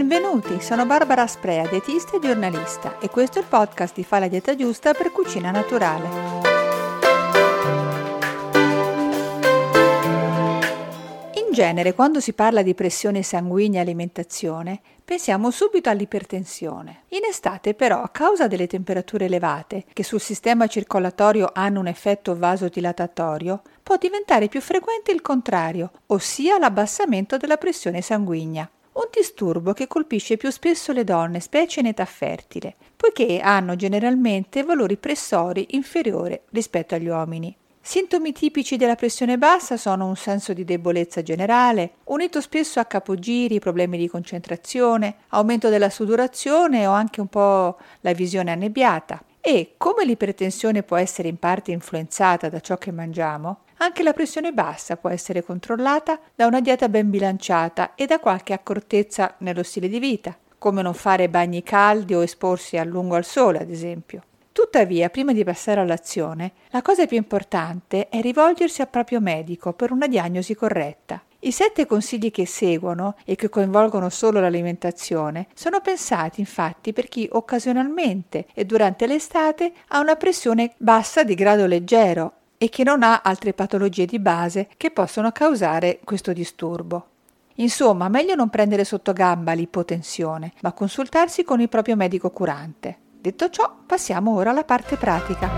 Benvenuti, sono Barbara Sprea, dietista e giornalista e questo è il podcast di Fa la dieta giusta per cucina naturale. In genere, quando si parla di pressione sanguigna e alimentazione, pensiamo subito all'ipertensione. In estate, però, a causa delle temperature elevate, che sul sistema circolatorio hanno un effetto vasodilatorio, può diventare più frequente il contrario, ossia l'abbassamento della pressione sanguigna un disturbo che colpisce più spesso le donne, specie in età fertile, poiché hanno generalmente valori pressori inferiori rispetto agli uomini. Sintomi tipici della pressione bassa sono un senso di debolezza generale, unito spesso a capogiri, problemi di concentrazione, aumento della sudorazione o anche un po' la visione annebbiata. E come l'ipertensione può essere in parte influenzata da ciò che mangiamo, anche la pressione bassa può essere controllata da una dieta ben bilanciata e da qualche accortezza nello stile di vita, come non fare bagni caldi o esporsi a lungo al sole, ad esempio. Tuttavia, prima di passare all'azione, la cosa più importante è rivolgersi al proprio medico per una diagnosi corretta. I sette consigli che seguono e che coinvolgono solo l'alimentazione sono pensati infatti per chi occasionalmente e durante l'estate ha una pressione bassa di grado leggero e che non ha altre patologie di base che possono causare questo disturbo. Insomma, meglio non prendere sotto gamba l'ipotensione, ma consultarsi con il proprio medico curante. Detto ciò, passiamo ora alla parte pratica.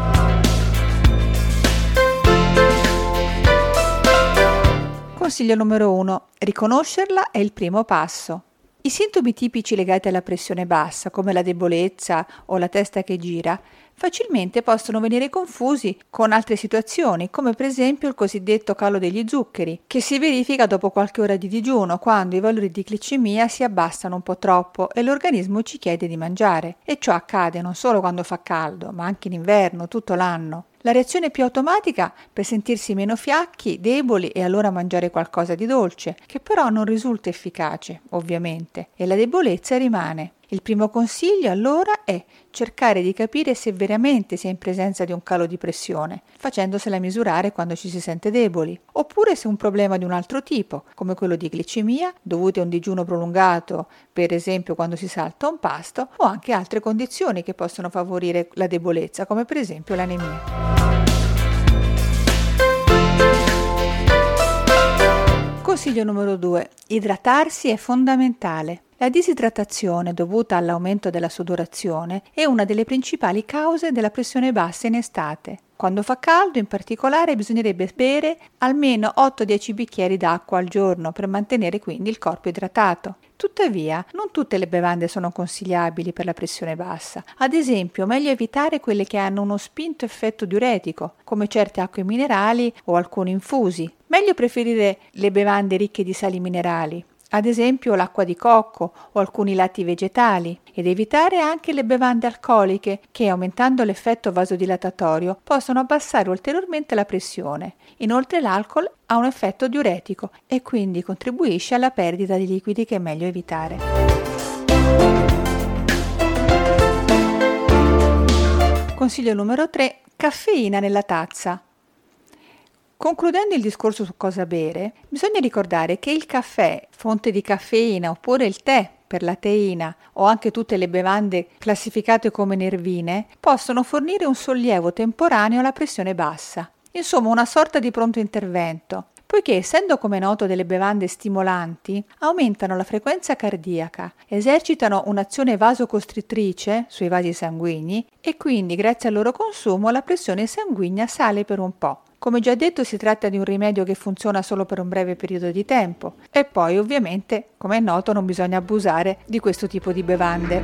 Consiglio numero 1. Riconoscerla è il primo passo. I sintomi tipici legati alla pressione bassa, come la debolezza o la testa che gira, facilmente possono venire confusi con altre situazioni, come per esempio il cosiddetto calo degli zuccheri, che si verifica dopo qualche ora di digiuno, quando i valori di glicemia si abbassano un po' troppo e l'organismo ci chiede di mangiare. E ciò accade non solo quando fa caldo, ma anche in inverno, tutto l'anno. La reazione più automatica per sentirsi meno fiacchi, deboli e allora mangiare qualcosa di dolce, che però non risulta efficace, ovviamente, e la debolezza rimane. Il primo consiglio allora è cercare di capire se veramente si è in presenza di un calo di pressione, facendosela misurare quando ci si sente deboli, oppure se un problema di un altro tipo, come quello di glicemia, dovuto a un digiuno prolungato, per esempio quando si salta un pasto, o anche altre condizioni che possono favorire la debolezza, come per esempio l'anemia. Consiglio numero 2. Idratarsi è fondamentale. La disidratazione dovuta all'aumento della sudorazione è una delle principali cause della pressione bassa in estate. Quando fa caldo, in particolare, bisognerebbe bere almeno 8-10 bicchieri d'acqua al giorno per mantenere quindi il corpo idratato. Tuttavia, non tutte le bevande sono consigliabili per la pressione bassa. Ad esempio, meglio evitare quelle che hanno uno spinto effetto diuretico, come certe acque minerali o alcuni infusi. Meglio preferire le bevande ricche di sali minerali, ad esempio l'acqua di cocco o alcuni latti vegetali, ed evitare anche le bevande alcoliche che, aumentando l'effetto vasodilatatorio, possono abbassare ulteriormente la pressione. Inoltre l'alcol ha un effetto diuretico e quindi contribuisce alla perdita di liquidi che è meglio evitare. Consiglio numero 3. Caffeina nella tazza. Concludendo il discorso su cosa bere, bisogna ricordare che il caffè, fonte di caffeina, oppure il tè per la teina o anche tutte le bevande classificate come nervine possono fornire un sollievo temporaneo alla pressione bassa. Insomma, una sorta di pronto intervento, poiché essendo come noto delle bevande stimolanti, aumentano la frequenza cardiaca, esercitano un'azione vasocostrittrice sui vasi sanguigni e quindi grazie al loro consumo la pressione sanguigna sale per un po'. Come già detto si tratta di un rimedio che funziona solo per un breve periodo di tempo e poi ovviamente, come è noto, non bisogna abusare di questo tipo di bevande.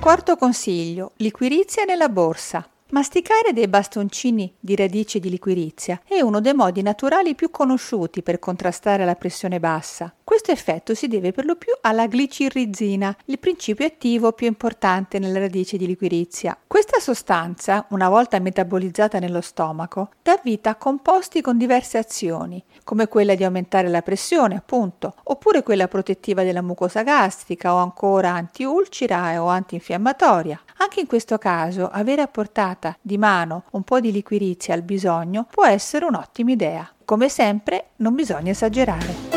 Quarto consiglio, liquirizia nella borsa. Masticare dei bastoncini di radice di liquirizia è uno dei modi naturali più conosciuti per contrastare la pressione bassa. Questo effetto si deve per lo più alla glicirrizina, il principio attivo più importante nella radice di liquirizia. Questa sostanza, una volta metabolizzata nello stomaco, dà vita a composti con diverse azioni, come quella di aumentare la pressione, appunto, oppure quella protettiva della mucosa gastrica o ancora antiulcera o antinfiammatoria. Anche in questo caso, aver apportato passata di mano un po' di liquirizia al bisogno può essere un'ottima idea. Come sempre, non bisogna esagerare.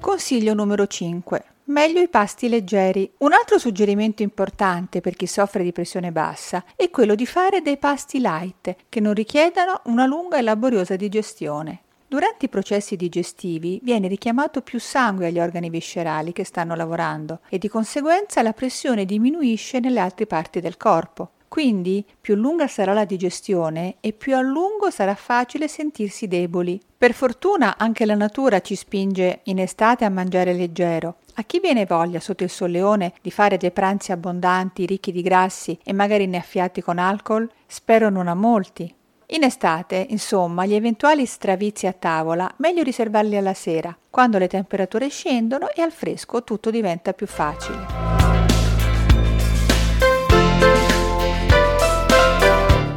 Consiglio numero 5. Meglio i pasti leggeri. Un altro suggerimento importante per chi soffre di pressione bassa è quello di fare dei pasti light che non richiedano una lunga e laboriosa digestione. Durante i processi digestivi viene richiamato più sangue agli organi viscerali che stanno lavorando e di conseguenza la pressione diminuisce nelle altre parti del corpo. Quindi più lunga sarà la digestione e più a lungo sarà facile sentirsi deboli. Per fortuna anche la natura ci spinge in estate a mangiare leggero. A chi viene voglia sotto il solleone di fare dei pranzi abbondanti, ricchi di grassi e magari innaffiati con alcol? Spero non a molti. In estate, insomma, gli eventuali stravizi a tavola meglio riservarli alla sera, quando le temperature scendono e al fresco tutto diventa più facile.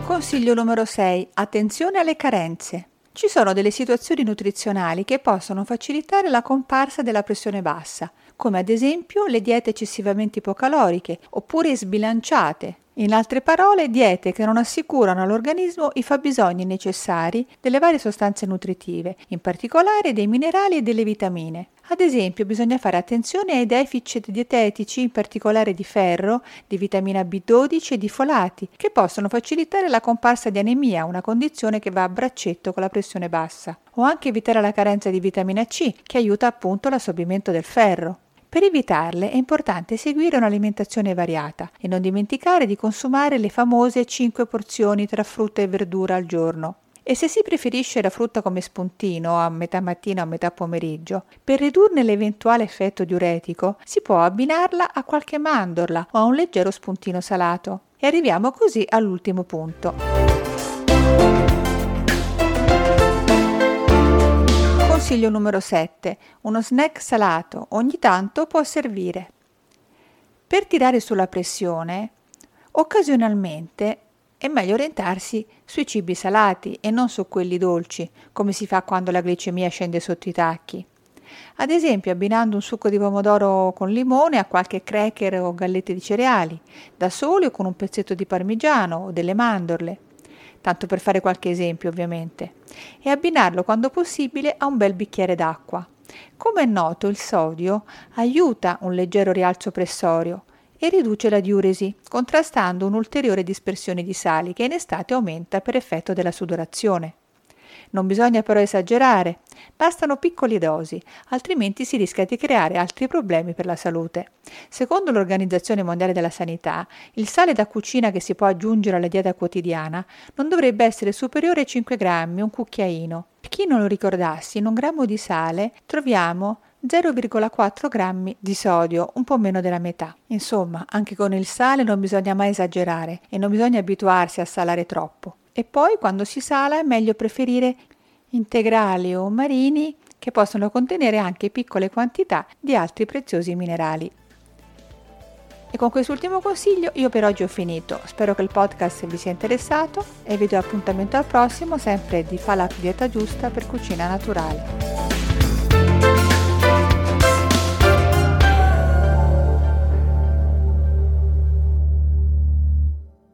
Consiglio numero 6. Attenzione alle carenze. Ci sono delle situazioni nutrizionali che possono facilitare la comparsa della pressione bassa, come ad esempio le diete eccessivamente ipocaloriche oppure sbilanciate. In altre parole, diete che non assicurano all'organismo i fabbisogni necessari delle varie sostanze nutritive, in particolare dei minerali e delle vitamine. Ad esempio, bisogna fare attenzione ai deficit dietetici, in particolare di ferro, di vitamina B12 e di folati, che possono facilitare la comparsa di anemia, una condizione che va a braccetto con la pressione bassa, o anche evitare la carenza di vitamina C, che aiuta appunto l'assorbimento del ferro. Per evitarle è importante seguire un'alimentazione variata e non dimenticare di consumare le famose 5 porzioni tra frutta e verdura al giorno. E se si preferisce la frutta come spuntino a metà mattina o a metà pomeriggio, per ridurne l'eventuale effetto diuretico si può abbinarla a qualche mandorla o a un leggero spuntino salato. E arriviamo così all'ultimo punto. Consiglio numero 7. Uno snack salato ogni tanto può servire. Per tirare sulla pressione, occasionalmente è meglio orientarsi sui cibi salati e non su quelli dolci, come si fa quando la glicemia scende sotto i tacchi. Ad esempio abbinando un succo di pomodoro con limone a qualche cracker o gallette di cereali, da soli o con un pezzetto di parmigiano o delle mandorle, tanto per fare qualche esempio ovviamente, e abbinarlo quando possibile a un bel bicchiere d'acqua. Come è noto, il sodio aiuta un leggero rialzo pressorio, e riduce la diuresi, contrastando un'ulteriore dispersione di sali che in estate aumenta per effetto della sudorazione. Non bisogna però esagerare, bastano piccole dosi, altrimenti si rischia di creare altri problemi per la salute. Secondo l'Organizzazione Mondiale della Sanità, il sale da cucina che si può aggiungere alla dieta quotidiana non dovrebbe essere superiore ai 5 grammi, un cucchiaino. Per chi non lo ricordasse, in un grammo di sale troviamo 0,4 grammi di sodio, un po' meno della metà. Insomma, anche con il sale non bisogna mai esagerare e non bisogna abituarsi a salare troppo. E poi, quando si sala, è meglio preferire integrali o marini che possono contenere anche piccole quantità di altri preziosi minerali. E con quest'ultimo consiglio io per oggi ho finito. Spero che il podcast vi sia interessato e vi do appuntamento al prossimo sempre di Falap Dieta Giusta per Cucina Naturale.